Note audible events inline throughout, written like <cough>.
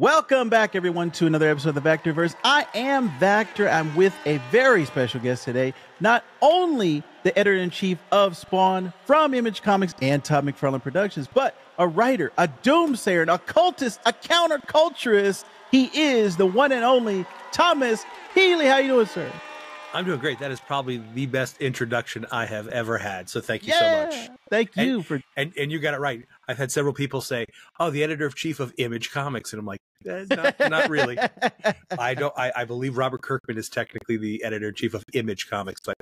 Welcome back, everyone, to another episode of the Vactorverse. I am Vactor. I'm with a very special guest today. Not only the editor in chief of Spawn from Image Comics and Todd McFarlane Productions, but a writer, a doomsayer, an occultist, a counterculturist. He is the one and only Thomas Healy. How you doing, sir? I'm doing great. That is probably the best introduction I have ever had. So thank you yeah, so much. Thank you and, for and and you got it right. I've had several people say, "Oh, the editor of chief of Image Comics," and I'm like, eh, not, not really. <laughs> I don't. I, I believe Robert Kirkman is technically the editor in chief of Image Comics, but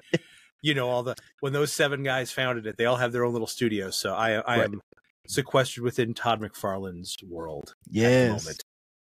you know, all the when those seven guys founded it, they all have their own little studios. So I I right. am sequestered within Todd McFarlane's world. Yes.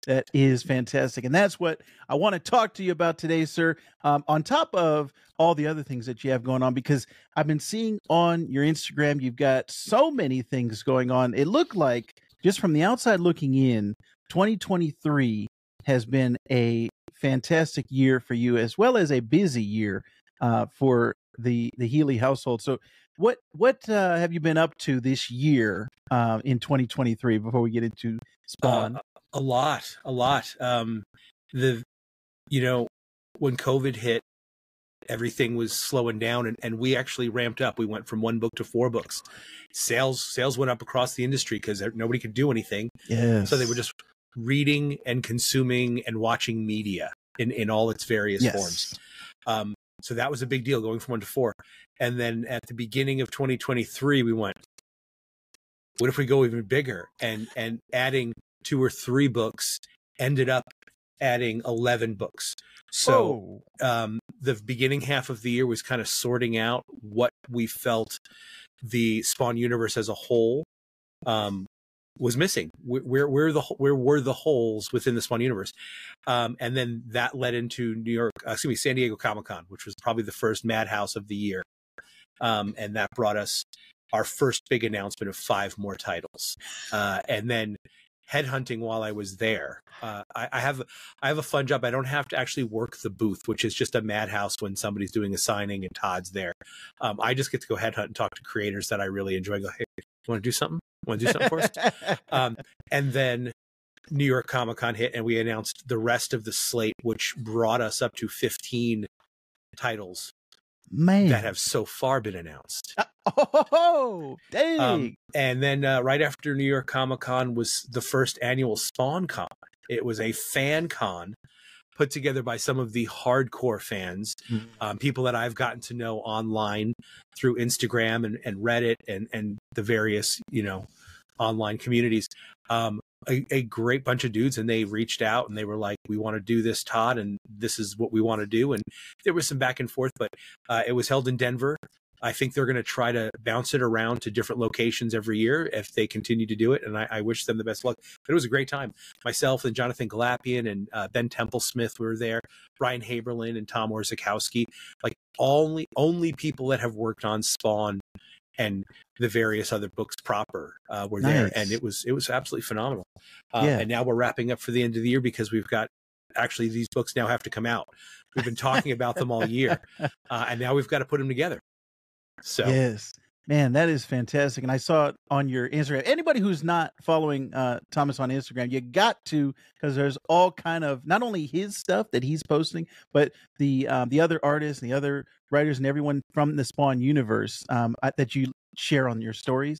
That is fantastic. And that's what I want to talk to you about today, sir. Um, on top of all the other things that you have going on, because I've been seeing on your Instagram, you've got so many things going on. It looked like, just from the outside looking in, 2023 has been a fantastic year for you, as well as a busy year uh, for the the Healy household. So, what what uh, have you been up to this year uh, in 2023? Before we get into uh, Spawn, a lot, a lot. Um, the, you know, when COVID hit, everything was slowing down, and, and we actually ramped up. We went from one book to four books. Sales sales went up across the industry because nobody could do anything. Yeah. So they were just reading and consuming and watching media in in all its various yes. forms. Um, so that was a big deal going from one to four. And then at the beginning of 2023, we went, what if we go even bigger and and adding two or three books, ended up adding 11 books. So um, the beginning half of the year was kind of sorting out what we felt the Spawn universe as a whole um, was missing. Where where the where were the holes within the Spawn universe? Um, and then that led into New York, uh, excuse me, San Diego Comic Con, which was probably the first madhouse of the year, um, and that brought us our first big announcement of five more titles. Uh, and then headhunting while I was there. Uh, I, I, have I have a fun job. I don't have to actually work the booth, which is just a madhouse when somebody's doing a signing and Todd's there. Um, I just get to go headhunt and talk to creators that I really enjoy. Go, hey, you want to do something? Want to do something for us? <laughs> um, and then New York Comic Con hit, and we announced the rest of the slate, which brought us up to fifteen titles Man. that have so far been announced. Uh, oh, dang. Um, and then uh, right after New York Comic Con was the first annual Spawn Con. It was a fan con put together by some of the hardcore fans, mm-hmm. um, people that I've gotten to know online through Instagram and, and Reddit and, and the various, you know, online communities. Um, a, a, great bunch of dudes and they reached out and they were like we want to do this todd and this is what we want to do and there was some back and forth but uh, it was held in denver. I think they're going to try to bounce it around to different locations every year if they continue to do it and i, I wish them the best luck but it was a great time. Myself and jonathan Glapion and uh, ben templesmith were there brian haberlin and tom orzechowski like only only people that have worked on spawn and the various other books proper uh, were nice. there, and it was it was absolutely phenomenal. Uh, yeah. And now we're wrapping up for the end of the year because we've got actually these books now have to come out. We've been talking about them all year, <laughs> uh, and now we've got to put them together. So yes, man, that is fantastic. And I saw it on your Instagram. Anybody who's not following uh, Thomas on Instagram, you got to because there's all kind of not only his stuff that he's posting, but the um, the other artists and the other writers and everyone from the Spawn universe um, that you share on your stories.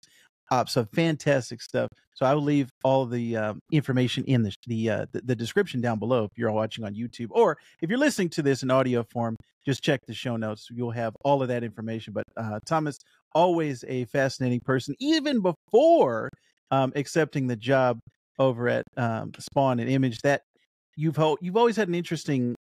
Uh, so fantastic stuff. So I will leave all the um, information in the the, uh, the, the description down below if you're watching on YouTube or if you're listening to this in audio form. Just check the show notes. You'll have all of that information. But uh, Thomas, always a fascinating person, even before um, accepting the job over at um, Spawn and Image. That you've ho- you've always had an interesting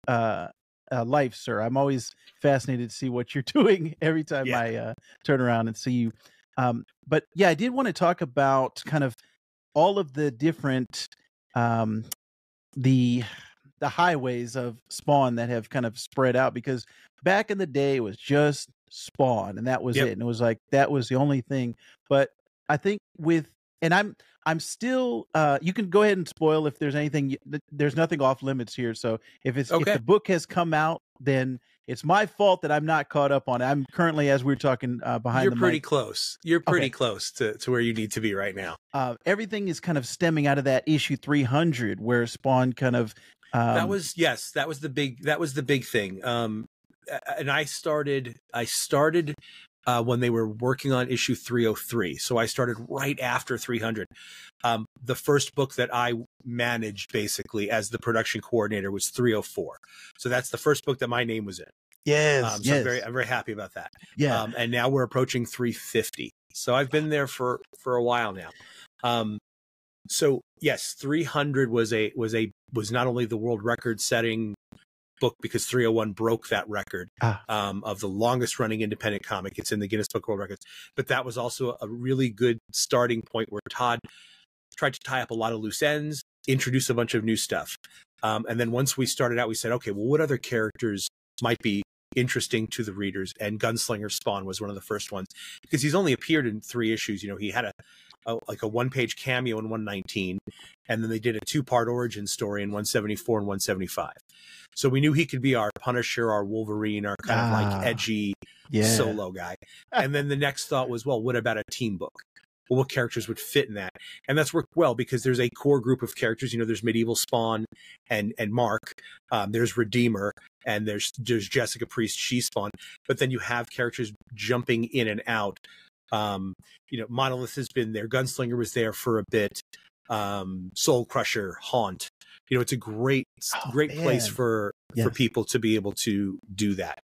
uh, life, sir. I'm always fascinated to see what you're <laughs> doing every time yeah. I uh, turn around and see you. Um, but yeah, I did want to talk about kind of all of the different um, the the highways of Spawn that have kind of spread out because back in the day it was just Spawn and that was yep. it, and it was like that was the only thing. But I think with and I'm I'm still uh you can go ahead and spoil if there's anything there's nothing off limits here so if it's okay. if the book has come out then it's my fault that I'm not caught up on it. I'm currently, as we are talking uh, behind. You're pretty mic, close. You're pretty okay. close to, to where you need to be right now. Uh, everything is kind of stemming out of that issue 300, where Spawn kind of. Um, that was yes, that was the big that was the big thing. Um, and I started I started uh, when they were working on issue 303. So I started right after 300. Um, the first book that I managed basically as the production coordinator was 304. So that's the first book that my name was in. Yes. Um, so yes. I'm very, I'm very happy about that. Yeah. Um, and now we're approaching 350. So I've been there for, for a while now. Um, so yes, 300 was a, was a, was not only the world record setting book because 301 broke that record ah. um, of the longest running independent comic. It's in the Guinness Book World Records. But that was also a really good starting point where Todd tried to tie up a lot of loose ends, introduce a bunch of new stuff. Um, and then once we started out, we said, okay, well, what other characters might be interesting to the readers? And Gunslinger Spawn was one of the first ones because he's only appeared in three issues. You know, he had a, a like a one page cameo in 119, and then they did a two part origin story in 174 and 175. So we knew he could be our Punisher, our Wolverine, our kind ah, of like ah, edgy yeah. solo guy. and then the next thought was, well, what about a team book? Well, what characters would fit in that? And that's worked well because there's a core group of characters. You know, there's Medieval Spawn and and Mark. Um, there's Redeemer and there's there's Jessica Priest, she Spawn. But then you have characters jumping in and out. Um, you know, Monolith has been there. Gunslinger was there for a bit. Um, Soul Crusher, Haunt you know it's a great oh, great man. place for yes. for people to be able to do that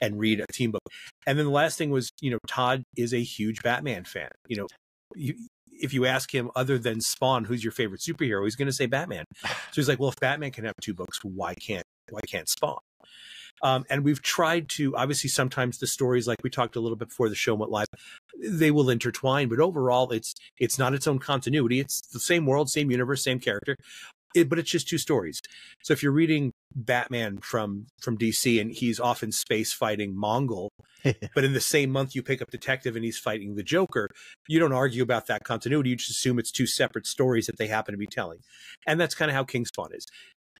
and read a team book and then the last thing was you know todd is a huge batman fan you know you, if you ask him other than spawn who's your favorite superhero he's going to say batman so he's like well if batman can have two books why can't why can't spawn um, and we've tried to obviously sometimes the stories like we talked a little bit before the show went live they will intertwine but overall it's it's not its own continuity it's the same world same universe same character it, but it's just two stories. So if you're reading Batman from from DC and he's off in space fighting Mongul, <laughs> but in the same month you pick up Detective and he's fighting the Joker, you don't argue about that continuity. You just assume it's two separate stories that they happen to be telling, and that's kind of how King Spawn is.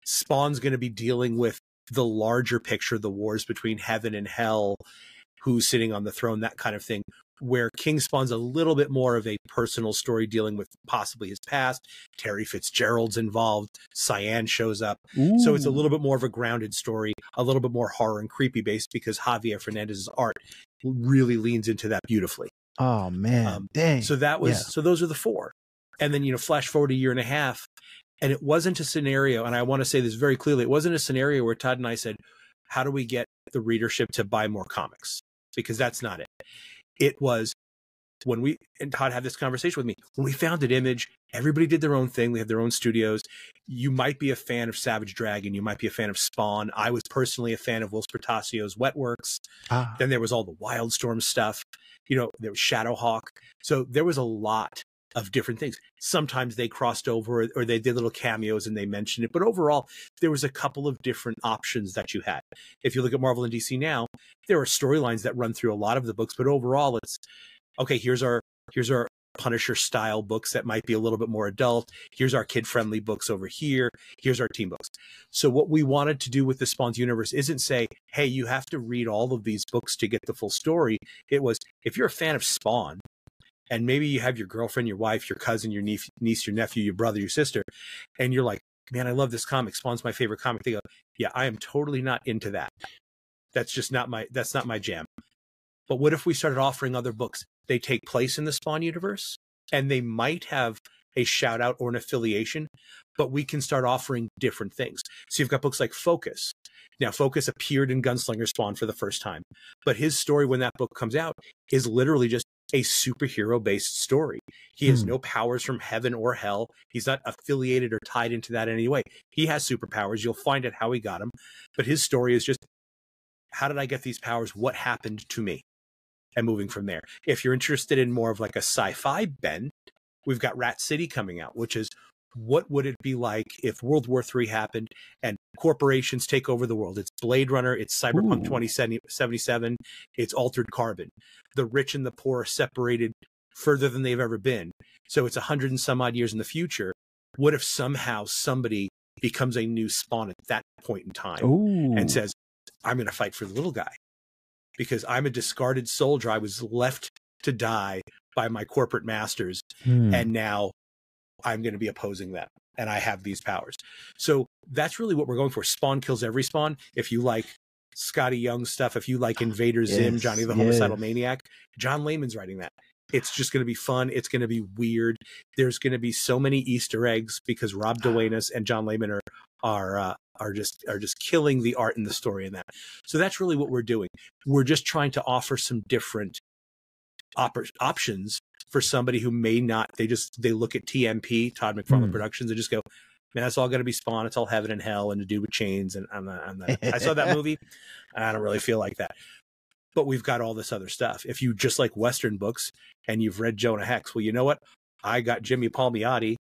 Spawn's going to be dealing with the larger picture, the wars between heaven and hell, who's sitting on the throne, that kind of thing where King Spawn's a little bit more of a personal story dealing with possibly his past. Terry Fitzgerald's involved. Cyan shows up. Ooh. So it's a little bit more of a grounded story, a little bit more horror and creepy based because Javier Fernandez's art really leans into that beautifully. Oh man. Um, Dang. So that was yeah. so those are the four. And then, you know, flash forward a year and a half. And it wasn't a scenario, and I want to say this very clearly, it wasn't a scenario where Todd and I said, How do we get the readership to buy more comics? Because that's not it it was when we and Todd had this conversation with me when we founded Image. Everybody did their own thing. They had their own studios. You might be a fan of Savage Dragon. You might be a fan of Spawn. I was personally a fan of Whilce Portacio's Wetworks. Ah. Then there was all the Wildstorm stuff. You know, there was Shadowhawk. So there was a lot of different things. Sometimes they crossed over or they did little cameos and they mentioned it. But overall, there was a couple of different options that you had. If you look at Marvel and DC now, there are storylines that run through a lot of the books, but overall it's okay, here's our here's our Punisher style books that might be a little bit more adult. Here's our kid friendly books over here. Here's our team books. So, what we wanted to do with the Spawn's universe isn't say, hey, you have to read all of these books to get the full story. It was, if you're a fan of Spawn, and maybe you have your girlfriend, your wife, your cousin, your niece, niece, your nephew, your brother, your sister, and you're like, man, I love this comic. Spawn's my favorite comic. They go, yeah, I am totally not into that. That's just not my, that's not my jam. But what if we started offering other books? They take place in the Spawn universe and they might have a shout out or an affiliation, but we can start offering different things. So you've got books like Focus. Now, Focus appeared in Gunslinger Spawn for the first time, but his story when that book comes out is literally just a superhero based story. He has hmm. no powers from heaven or hell. He's not affiliated or tied into that in any way. He has superpowers. You'll find out how he got them. But his story is just how did I get these powers? What happened to me? And moving from there. If you're interested in more of like a sci fi bend, we've got Rat City coming out, which is what would it be like if World War III happened and corporations take over the world? It's Blade Runner, it's Cyberpunk Ooh. 2077, it's Altered Carbon. The rich and the poor are separated further than they've ever been. So it's a hundred and some odd years in the future. What if somehow somebody becomes a new spawn at that point in time Ooh. and says, I'm going to fight for the little guy because I'm a discarded soldier. I was left to die by my corporate masters. Hmm. And now I'm going to be opposing them. And I have these powers. So that's really what we're going for. Spawn kills every spawn. If you like Skottie Young stuff, if you like Invader Zim, yes, Johnny the Homicidal yes. Maniac, John Layman's writing that. It's just going to be fun. It's going to be weird. There's going to be so many Easter eggs because Rob Duenas and John Layman are are uh, are just are just killing the art and the story in that. So that's really what we're doing. We're just trying to offer some different op- options for somebody who may not. They just they look at TMP Todd McFarlane mm. Productions and just go, man, that's all going to be Spawn. It's all heaven and hell and to do with chains. And I'm not, I'm not, I saw that movie. <laughs> I don't really feel like that. But we've got all this other stuff. If you just like Western books and you've read Jonah Hex, well, you know what? I got Jimmy Palmiotti,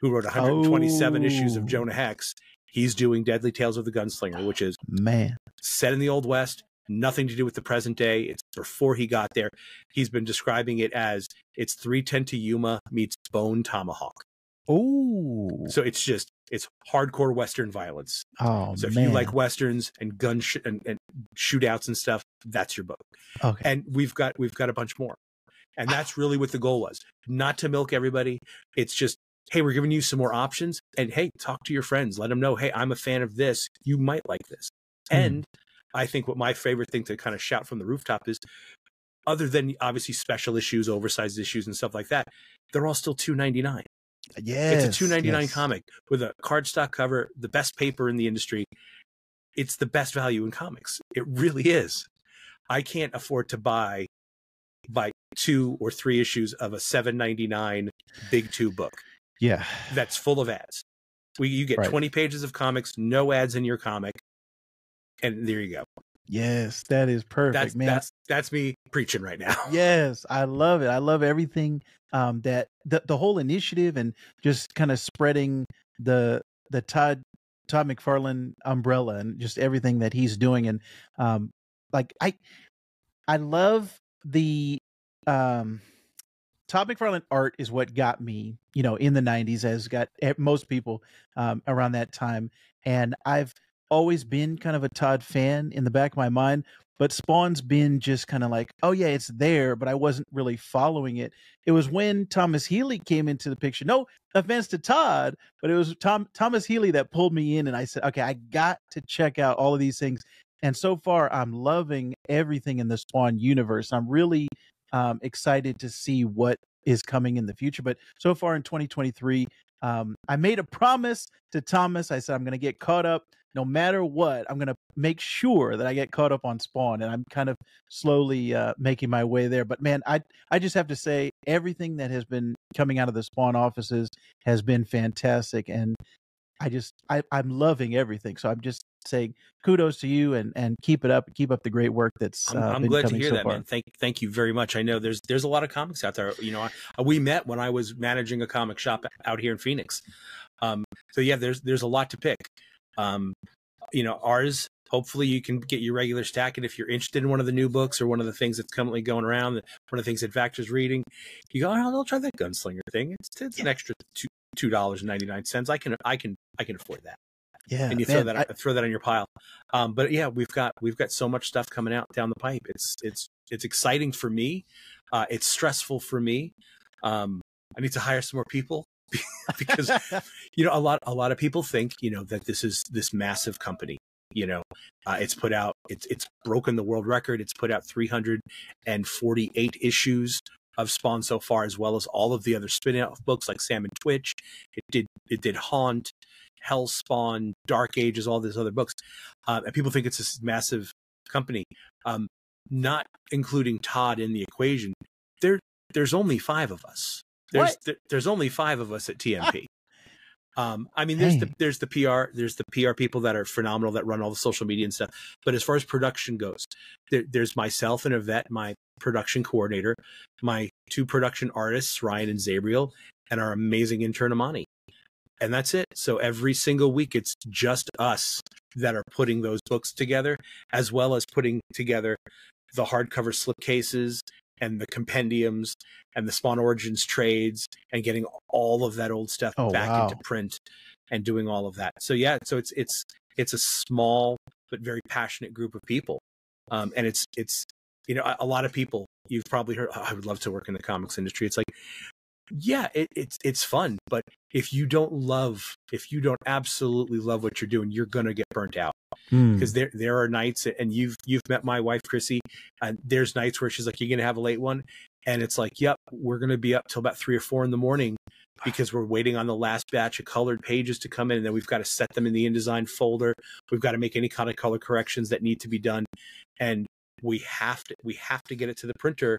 who wrote 127 oh. issues of oh. Jonah Hex. He's doing Deadly Tales of the Gunslinger, which is man set in the Old West, nothing to do with the present day. It's before he got there. He's been describing it as it's 310 to Yuma meets Bone Tomahawk. Oh, so it's just it's hardcore Western violence. Oh, so if man. you like westerns and gun sh- and, and, shootouts and stuff, that's your book. Okay, and we've got we've got a bunch more, and that's really what the goal was. Not to milk everybody. It's just hey, we're giving you some more options, and hey, talk to your friends. Let them know, hey, I'm a fan of this. You might like this. Mm. And I think what my favorite thing to kind of shout from the rooftop is other than obviously special issues, oversized issues, and stuff like that, they're all still two ninety nine. Yeah, it's a two ninety nine yes. comic with a cardstock cover, the best paper in the industry. It's the best value in comics. It really is. I can't afford to buy buy two or three issues of a seven ninety nine big two book. Yeah, that's full of ads. We you get right. twenty pages of comics, no ads in your comic, and there you go. Yes, that is perfect, that's, man. That's that's me preaching right now. <laughs> yes, I love it. I love everything um, that the the whole initiative and just kind of spreading the the Todd Todd McFarlane umbrella and just everything that he's doing and um, like I I love the um Todd McFarlane art is what got me, you know, in the 90s as got most people um, around that time and I've always been kind of a Todd fan in the back of my mind, but Spawn's been just kind of like, oh yeah, it's there, but I wasn't really following it. It was when Thomas Healy came into the picture. No offense to Todd, but it was Tom Thomas Healy that pulled me in, and I said, okay, I got to check out all of these things. And so far, I'm loving everything in the Spawn universe. I'm really um, excited to see what is coming in the future. But so far in 2023, um, I made a promise to Thomas. I said I'm going to get caught up no matter what, I'm going to make sure that I get caught up on Spawn, and I'm kind of slowly uh, making my way there. But man, I I just have to say everything that has been coming out of the Spawn offices has been fantastic, and I just I, I'm loving everything. So I'm just saying kudos to you and and keep it up keep up the great work that's uh, i'm, I'm glad to hear so that far. man thank thank you very much i know there's there's a lot of comics out there you know I, we met when i was managing a comic shop out here in phoenix um so yeah there's there's a lot to pick um, you know, ours, hopefully you can get your regular stack. And if you're interested in one of the new books or one of the things that's currently going around, one of the things that Vactor's reading, you go, oh, I'll try that gunslinger thing. It's, it's yeah. an extra two two dollars and ninety nine cents. I can I can I can afford that. Yeah, and you man, throw that I, throw that on your pile. Um, but yeah, we've got we've got so much stuff coming out down the pipe. It's it's it's exciting for me. Uh, it's stressful for me. Um, I need to hire some more people <laughs> because you know a lot a lot of people think you know that this is this massive company you know uh, it's put out it's it's broken the world record. It's put out 348 issues of spawn so far as well as all of the other spin-off books like sam and twitch. It did it did haunt hell spawn dark ages all these other books. Uh, and people think it's this massive company. Um, not including todd in the equation there there's only five of us there's th- there's only five of us at TMP. Um, I mean, there's hey. the there's the PR there's the PR people that are phenomenal that run all the social media and stuff. But as far as production goes, there, there's myself and Yvette, my production coordinator, my two production artists, Ryan and Zabriel, and our amazing intern Amani. And that's it. So every single week, it's just us that are putting those books together, as well as putting together the hardcover slipcases and the compendiums and the Spawn Origins trades and getting all of that old stuff oh, back wow. into print and doing all of that. So yeah, so it's it's it's a small but very passionate group of people. Um, and it's it's you know a, a lot of people you've probably heard. Oh, I would love to work in the comics industry. It's like yeah, it, it's it's fun, but if you don't love, if you don't absolutely love what you're doing, you're gonna get burnt out. Because mm. there there are nights, and you've you've met my wife Chrissy, and there's nights where she's like, "You're gonna have a late one," and it's like, "Yep, we're gonna be up till about three or four in the morning." Because we're waiting on the last batch of colored pages to come in, and then we've got to set them in the InDesign folder. We've got to make any kind of color corrections that need to be done, and we have to we have to get it to the printer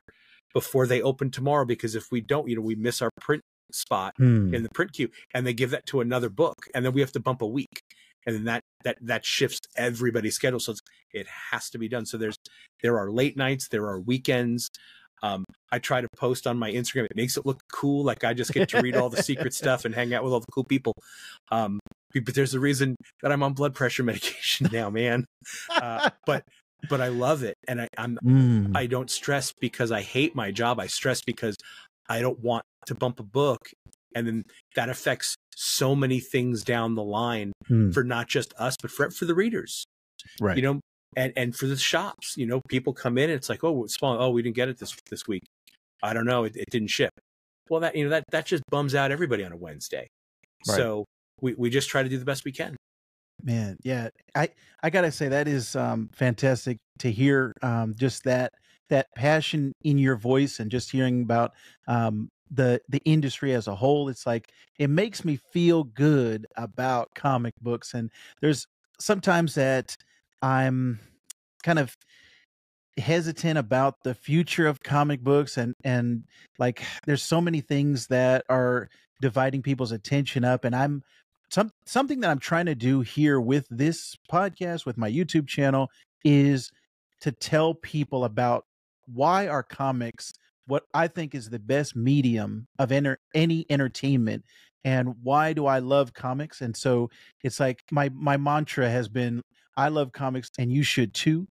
before they open tomorrow because if we don't, you know, we miss our print spot hmm. in the print queue and they give that to another book and then we have to bump a week and then that that that shifts everybody's schedule so it has to be done so there's there are late nights there are weekends um, I try to post on my Instagram. It makes it look cool. Like I just get to read all the secret <laughs> stuff and hang out with all the cool people. Um, but there's a reason that I'm on blood pressure <laughs> medication now, man. Uh, but but I love it, and I, I'm mm. I don't stress because I hate my job. I stress because I don't want to bump a book, and then that affects so many things down the line mm. for not just us, but for for the readers, right? You know, and and for the shops. You know, people come in, and it's like, oh, it's small. Oh, we didn't get it this this week. I don't know. It, it didn't ship. Well, that you know that that just bums out everybody on a Wednesday. Right. So we we just try to do the best we can. Man, yeah, I I gotta say that is um, fantastic to hear. Um, just that that passion in your voice and just hearing about um, the the industry as a whole. It's like it makes me feel good about comic books. And there's sometimes that I'm kind of hesitant about the future of comic books and and like there's so many things that are dividing people's attention up and i'm some something that I'm trying to do here with this podcast, with my YouTube channel, is to tell people about why are comics what I think is the best medium of enter, any entertainment and why do I love comics? And so it's like my my mantra has been I love comics and you should too.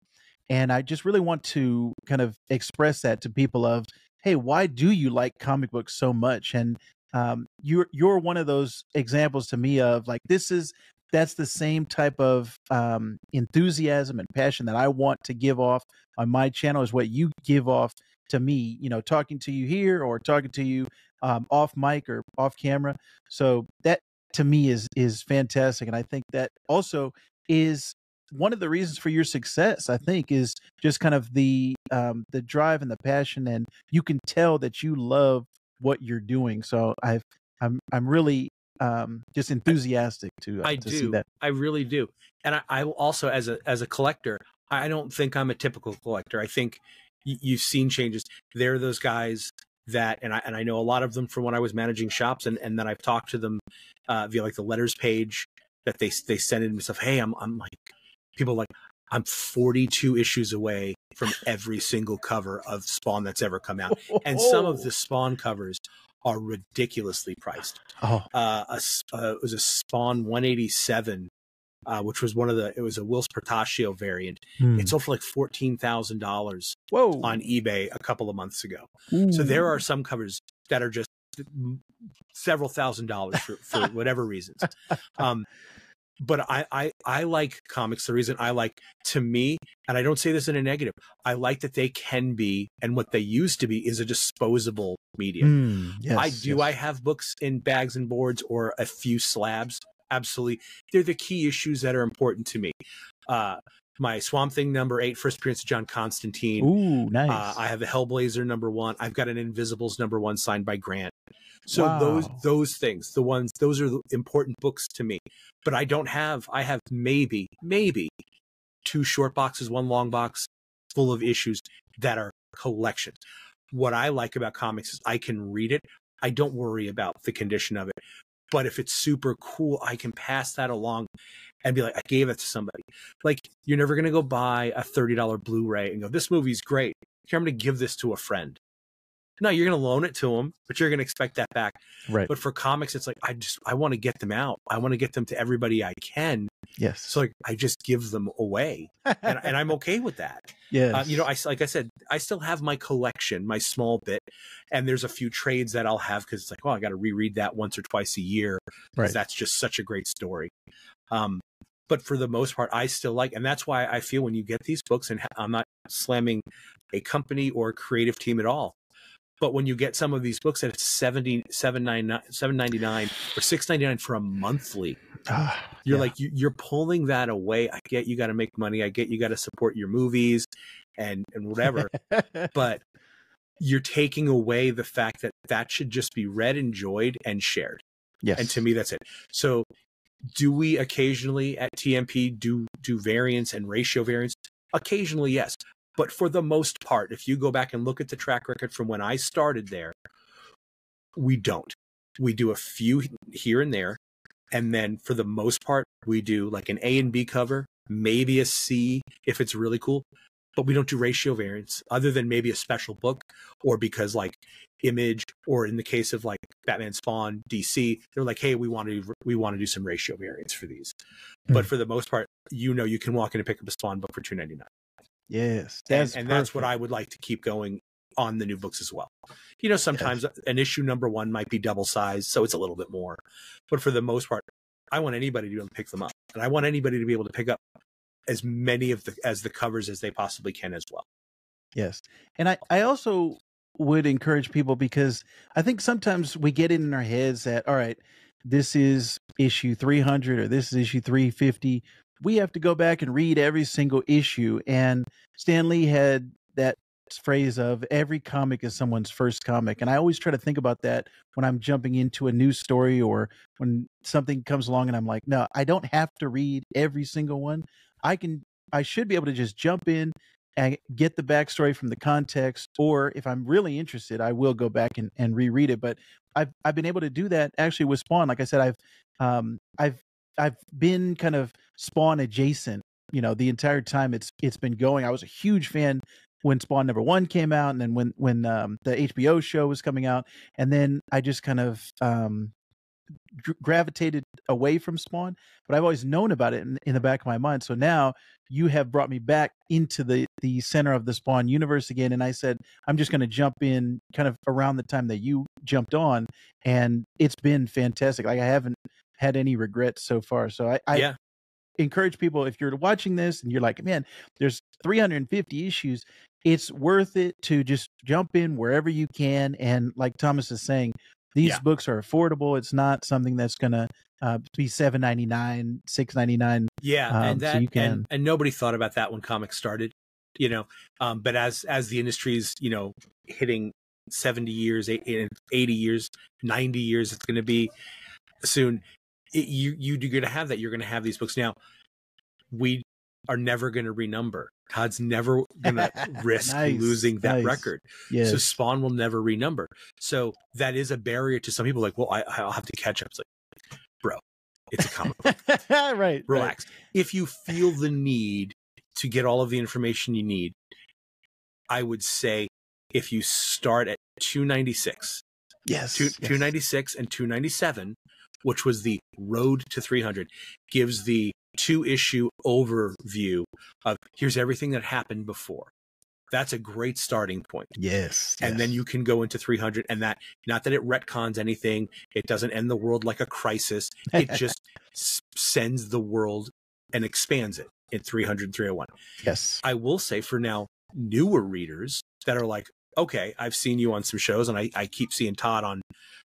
And I just really want to kind of express that to people of hey why do you like comic books so much? And um, you're you're one of those examples to me of like this is that's the same type of um, enthusiasm and passion that I want to give off on my channel is what you give off to me. You know, talking to you here or talking to you um, off mic or off camera. So that to me is is fantastic, and I think that also is one of the reasons for your success i think is just kind of the um the drive and the passion and you can tell that you love what you're doing. So I've I'm I'm really um just enthusiastic to, uh, I to do. see that. I really do. And I, I also as a as a collector, I don't think I'm a typical collector. I think you've seen changes. They're those guys that and I and I know a lot of them from when I was managing shops and and then I've talked to them uh, via like the letters page that they they send in stuff. Hey, I'm I'm like people like I'm 42 issues away from every single cover of Spawn that's ever come out, and some of the <laughs> Spawn covers are ridiculously priced. Oh, uh, a, uh, it was a Spawn 187, uh, which was one of the. It was a Whilce Portacio variant. Hmm. It sold for like fourteen thousand dollars. On eBay a couple of months ago. Ooh. So there are some covers that are just several thousand dollars for, for <laughs> whatever reasons. Um, but I, I I like comics. The reason I like to me, and I don't say this in a negative, I like that they can be, and what they used to be is a disposable medium. Mm, yes, I do. Yes. I have books in bags and boards or a few slabs. Absolutely, they're the key issues that are important to me. Uh, my Swamp Thing number eight, first appearance of John Constantine. Ooh, nice. Uh, I have a Hellblazer number one. I've got an Invisibles number one signed by Grant. So wow. those those things, the ones those are the important books to me. But I don't have I have maybe maybe two short boxes, one long box full of issues that are collections. What I like about comics is I can read it. I don't worry about the condition of it. But if it's super cool, I can pass that along and be like, I gave it to somebody. Like, you're never going to go buy a $30 Blu ray and go, this movie's great. Here, I'm going to give this to a friend. No, you're going to loan it to them, but you're going to expect that back. Right. But for comics, it's like I just I want to get them out. I want to get them to everybody I can. Yes. So like I just give them away, and, and I'm <laughs> okay with that. Yeah. Uh, you know, I like I said, I still have my collection, my small bit, and there's a few trades that I'll have because it's like, oh, I got to reread that once or twice a year because right. that's just such a great story. Um, but for the most part, I still like, and that's why I feel when you get these books, and I'm not slamming a company or a creative team at all, but when you get some of these books at 70 799 or 699 for a monthly uh, you're yeah. like you, you're pulling that away. I get you got to make money. I get you got to support your movies and and whatever. <laughs> But you're taking away the fact that that should just be read enjoyed and shared. Yes and to me that's it. So do we occasionally at tmp do do variants and ratio variants occasionally yes but for the most part, if you go back and look at the track record from when I started there, we don't. We do a few here and there. And then for the most part, we do like an A and B cover, maybe a C if it's really cool. But we don't do ratio variants other than maybe a special book or because like image or in the case of like Batman Spawn DC, they're like, hey, we want to we want to do some ratio variants for these. Mm. But for the most part, you know you can walk in and pick up a Spawn book for two ninety nine. Yes, that's and, and that's what I would like to keep going on the new books as well. You know, sometimes yes. an issue number one might be double sized, so it's a little bit more. But for the most part, I want anybody to be able to pick them up, and I want anybody to be able to pick up as many of the as the covers as they possibly can as well. Yes, and I I also would encourage people because I think sometimes we get it in our heads that all right, this is issue 300 or this is issue 350 we have to go back and read every single issue. And Stan Lee had that phrase of every comic is someone's first comic. And I always try to think about that when I'm jumping into a new story or when something comes along and I'm like, no, I don't have to read every single one. I can, I should be able to just jump in and get the backstory from the context. Or if I'm really interested, I will go back and, and reread it. But I've, I've been able to do that actually with Spawn. Like I said, I've, um, I've I've been kind of Spawn adjacent, you know, the entire time it's it's been going. I was a huge fan when Spawn number one came out, and then when when um, the HBO show was coming out, and then I just kind of um, gravitated away from Spawn. But I've always known about it in, in the back of my mind. So now you have brought me back into the the center of the Spawn universe again, and I said I'm just going to jump in kind of around the time that you jumped on, and it's been fantastic. Like I haven't had any regrets so far. So I, I yeah. encourage people if you're watching this and you're like, man, there's 350 issues. It's worth it to just jump in wherever you can. And like Thomas is saying, these yeah. books are affordable. It's not something that's gonna uh, be seven ninety nine, six ninety nine. Yeah, um, and that so you can... and, and nobody thought about that when comics started, you know. Um, but as as the industry's you know hitting seventy years, eighty years, ninety years, it's going to be soon it, you you you're going to have that. You're going to have these books now. We are never going to renumber. Todd's never going <laughs> to risk nice, losing that nice. record. Yes. So Spawn will never renumber. So that is a barrier to some people. Like, well, I, I'll have to catch up. It's like, bro, it's a comic book. <laughs> right. Relax. Right. If you feel the need to get all of the information you need, I would say if you start at 296, yes, two, yes. 296 and 297, which was the Road to 300, gives the two issue overview of here's everything that happened before. That's a great starting point. Yes. And yes. then you can go into 300 and that, not that it retcons anything, it doesn't end the world like a crisis. It <laughs> just sends the world and expands it in 300 301. Yes. I will say for now, newer readers that are like, okay, I've seen you on some shows and I, I keep seeing Todd on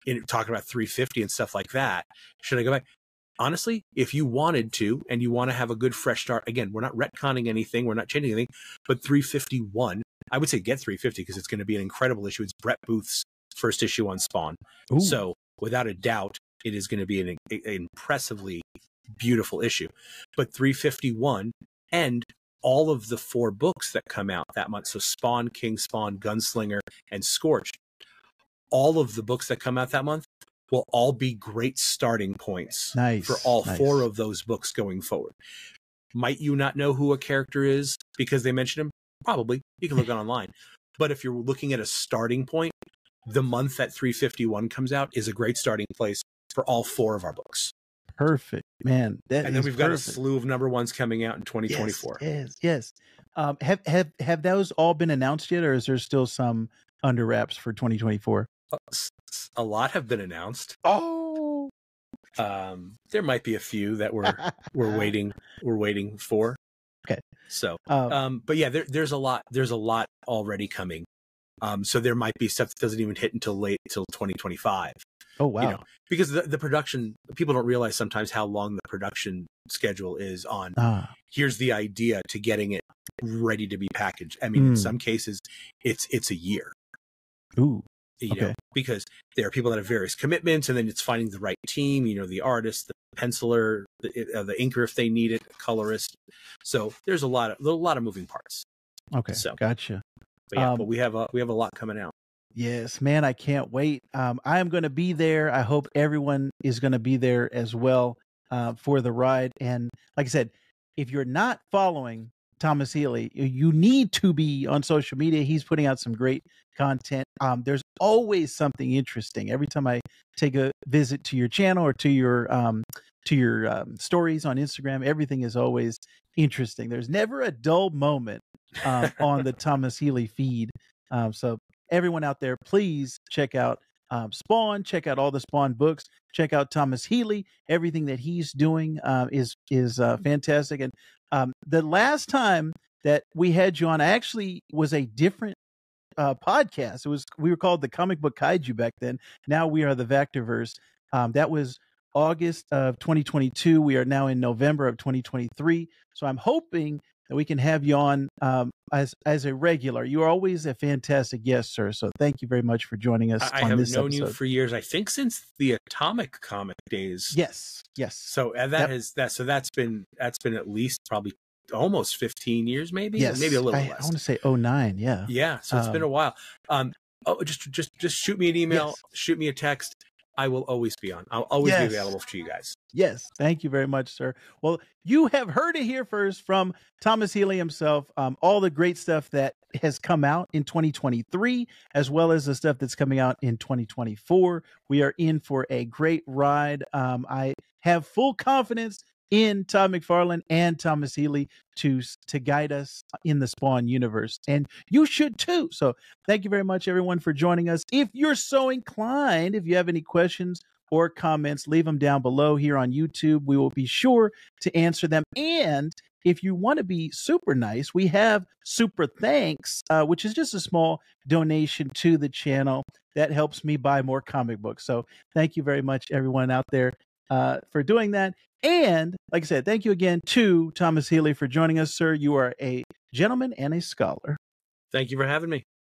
in talking about 350 and stuff like that. Should I go back? Honestly, if you wanted to and you want to have a good fresh start, again, we're not retconning anything, we're not changing anything, but 351, I would say get 350 because it's going to be an incredible issue. It's Brett Booth's first issue on Spawn. Ooh. So, without a doubt, it is going to be an, an impressively beautiful issue. But 351 and all of the four books that come out that month. So Spawn, King Spawn, Gunslinger, and Scorch all of the books that come out that month will all be great starting points nice, for all nice. four of those books going forward. Might you not know who a character is because they mentioned him? Probably. You can look it <laughs> online. But if you're looking at a starting point, the month that 351 comes out is a great starting place for all four of our books. Perfect, man. and then we've perfect. got a slew of number ones coming out in 2024. Yes, yes. yes. Um, have have have those all been announced yet, or is there still some under wraps for 2024? A lot have been announced. Oh, Um, there might be a few that we're <laughs> we're waiting we're waiting for. Okay. So, um, um, but yeah, there, there's a lot there's a lot already coming. Um, so there might be stuff that doesn't even hit until late until 2025. Oh wow! You know, because the, the production people don't realize sometimes how long the production schedule is on. Ah. Here's the idea to getting it ready to be packaged. I mean, mm. in hmm. some cases, it's it's a year. Ooh. You okay. know, because there are people that have various commitments, and then it's finding the right team. You know, the artist, the penciler, the, uh, the inker if they need it, colorist. So there's a lot of a lot of moving parts. Okay, so gotcha. But yeah, um, but we have a we have a lot coming out. Yes, man, I can't wait. Um, I am going to be there. I hope everyone is going to be there as well uh, for the ride. And like I said, if you're not following Thomas Healy, you need to be on social media. He's putting out some great content. Um, there's always something interesting every time I take a visit to your channel or to your um, to your um, stories on Instagram. Everything is always interesting. There's never a dull moment um, on the <laughs> Thomas Healy feed. Um, so everyone out there, please check out um, Spawn. Check out all the Spawn books. Check out Thomas Healy. Everything that he's doing uh, is is uh, fantastic. And um, the last time that we had you on, actually was a different uh, podcast. It was we were called the Comic Book Kaiju back then. Now we are the Vactorverse. Um, that was August of 2022. We are now in November of 2023. So I'm hoping that we can have you on um, as as a regular. You are always a fantastic guest, sir. So thank you very much for joining us. I, have known episode. you for years. I think since the Atomic comic days. Yes, yes. So uh, that yep. has that. So that's been that's been at least probably almost 15 years, maybe. Yes, maybe a little I, less. I want to say 09, Yeah. Yeah. So it's um, been a while. Um. Oh, just just just shoot me an email. Yes. Shoot me a text. I will always be on. I'll always yes. be available to you guys. Yes. Thank you very much, sir. Well, you have heard it here first from Thomas Healy himself. Um, all the great stuff that has come out in 2023, as well as the stuff that's coming out in 2024. We are in for a great ride. Um, I have full confidence in Todd McFarlane and Thomas Healy to to guide us in the Spawn universe, and you should too. So, thank you very much, everyone, for joining us. If you're so inclined, if you have any questions or comments, leave them down below here on YouTube. We will be sure to answer them. And if you want to be super nice, we have Super Thanks, uh, which is just a small donation to the channel that helps me buy more comic books. So, thank you very much, everyone out there. Uh, for doing that. And like I said, thank you again to Thomas Healy for joining us, sir. You are a gentleman and a scholar. Thank you for having me.